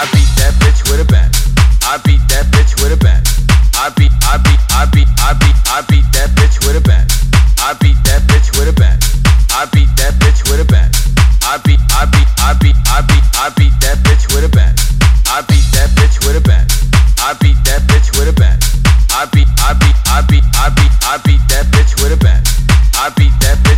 I beat that bitch with a bat. I beat that bitch with a bat. I beat, I beat, I beat, I beat, I beat that bitch with a bat. I beat that bitch with a bat. I beat that bitch with a bat. I beat, I beat, I beat, I beat, I beat that bitch with a bat. I beat that bitch with a bat. I beat that bitch with a bat. I beat, I beat, I beat, I beat, I beat that bitch with a bat. I beat that.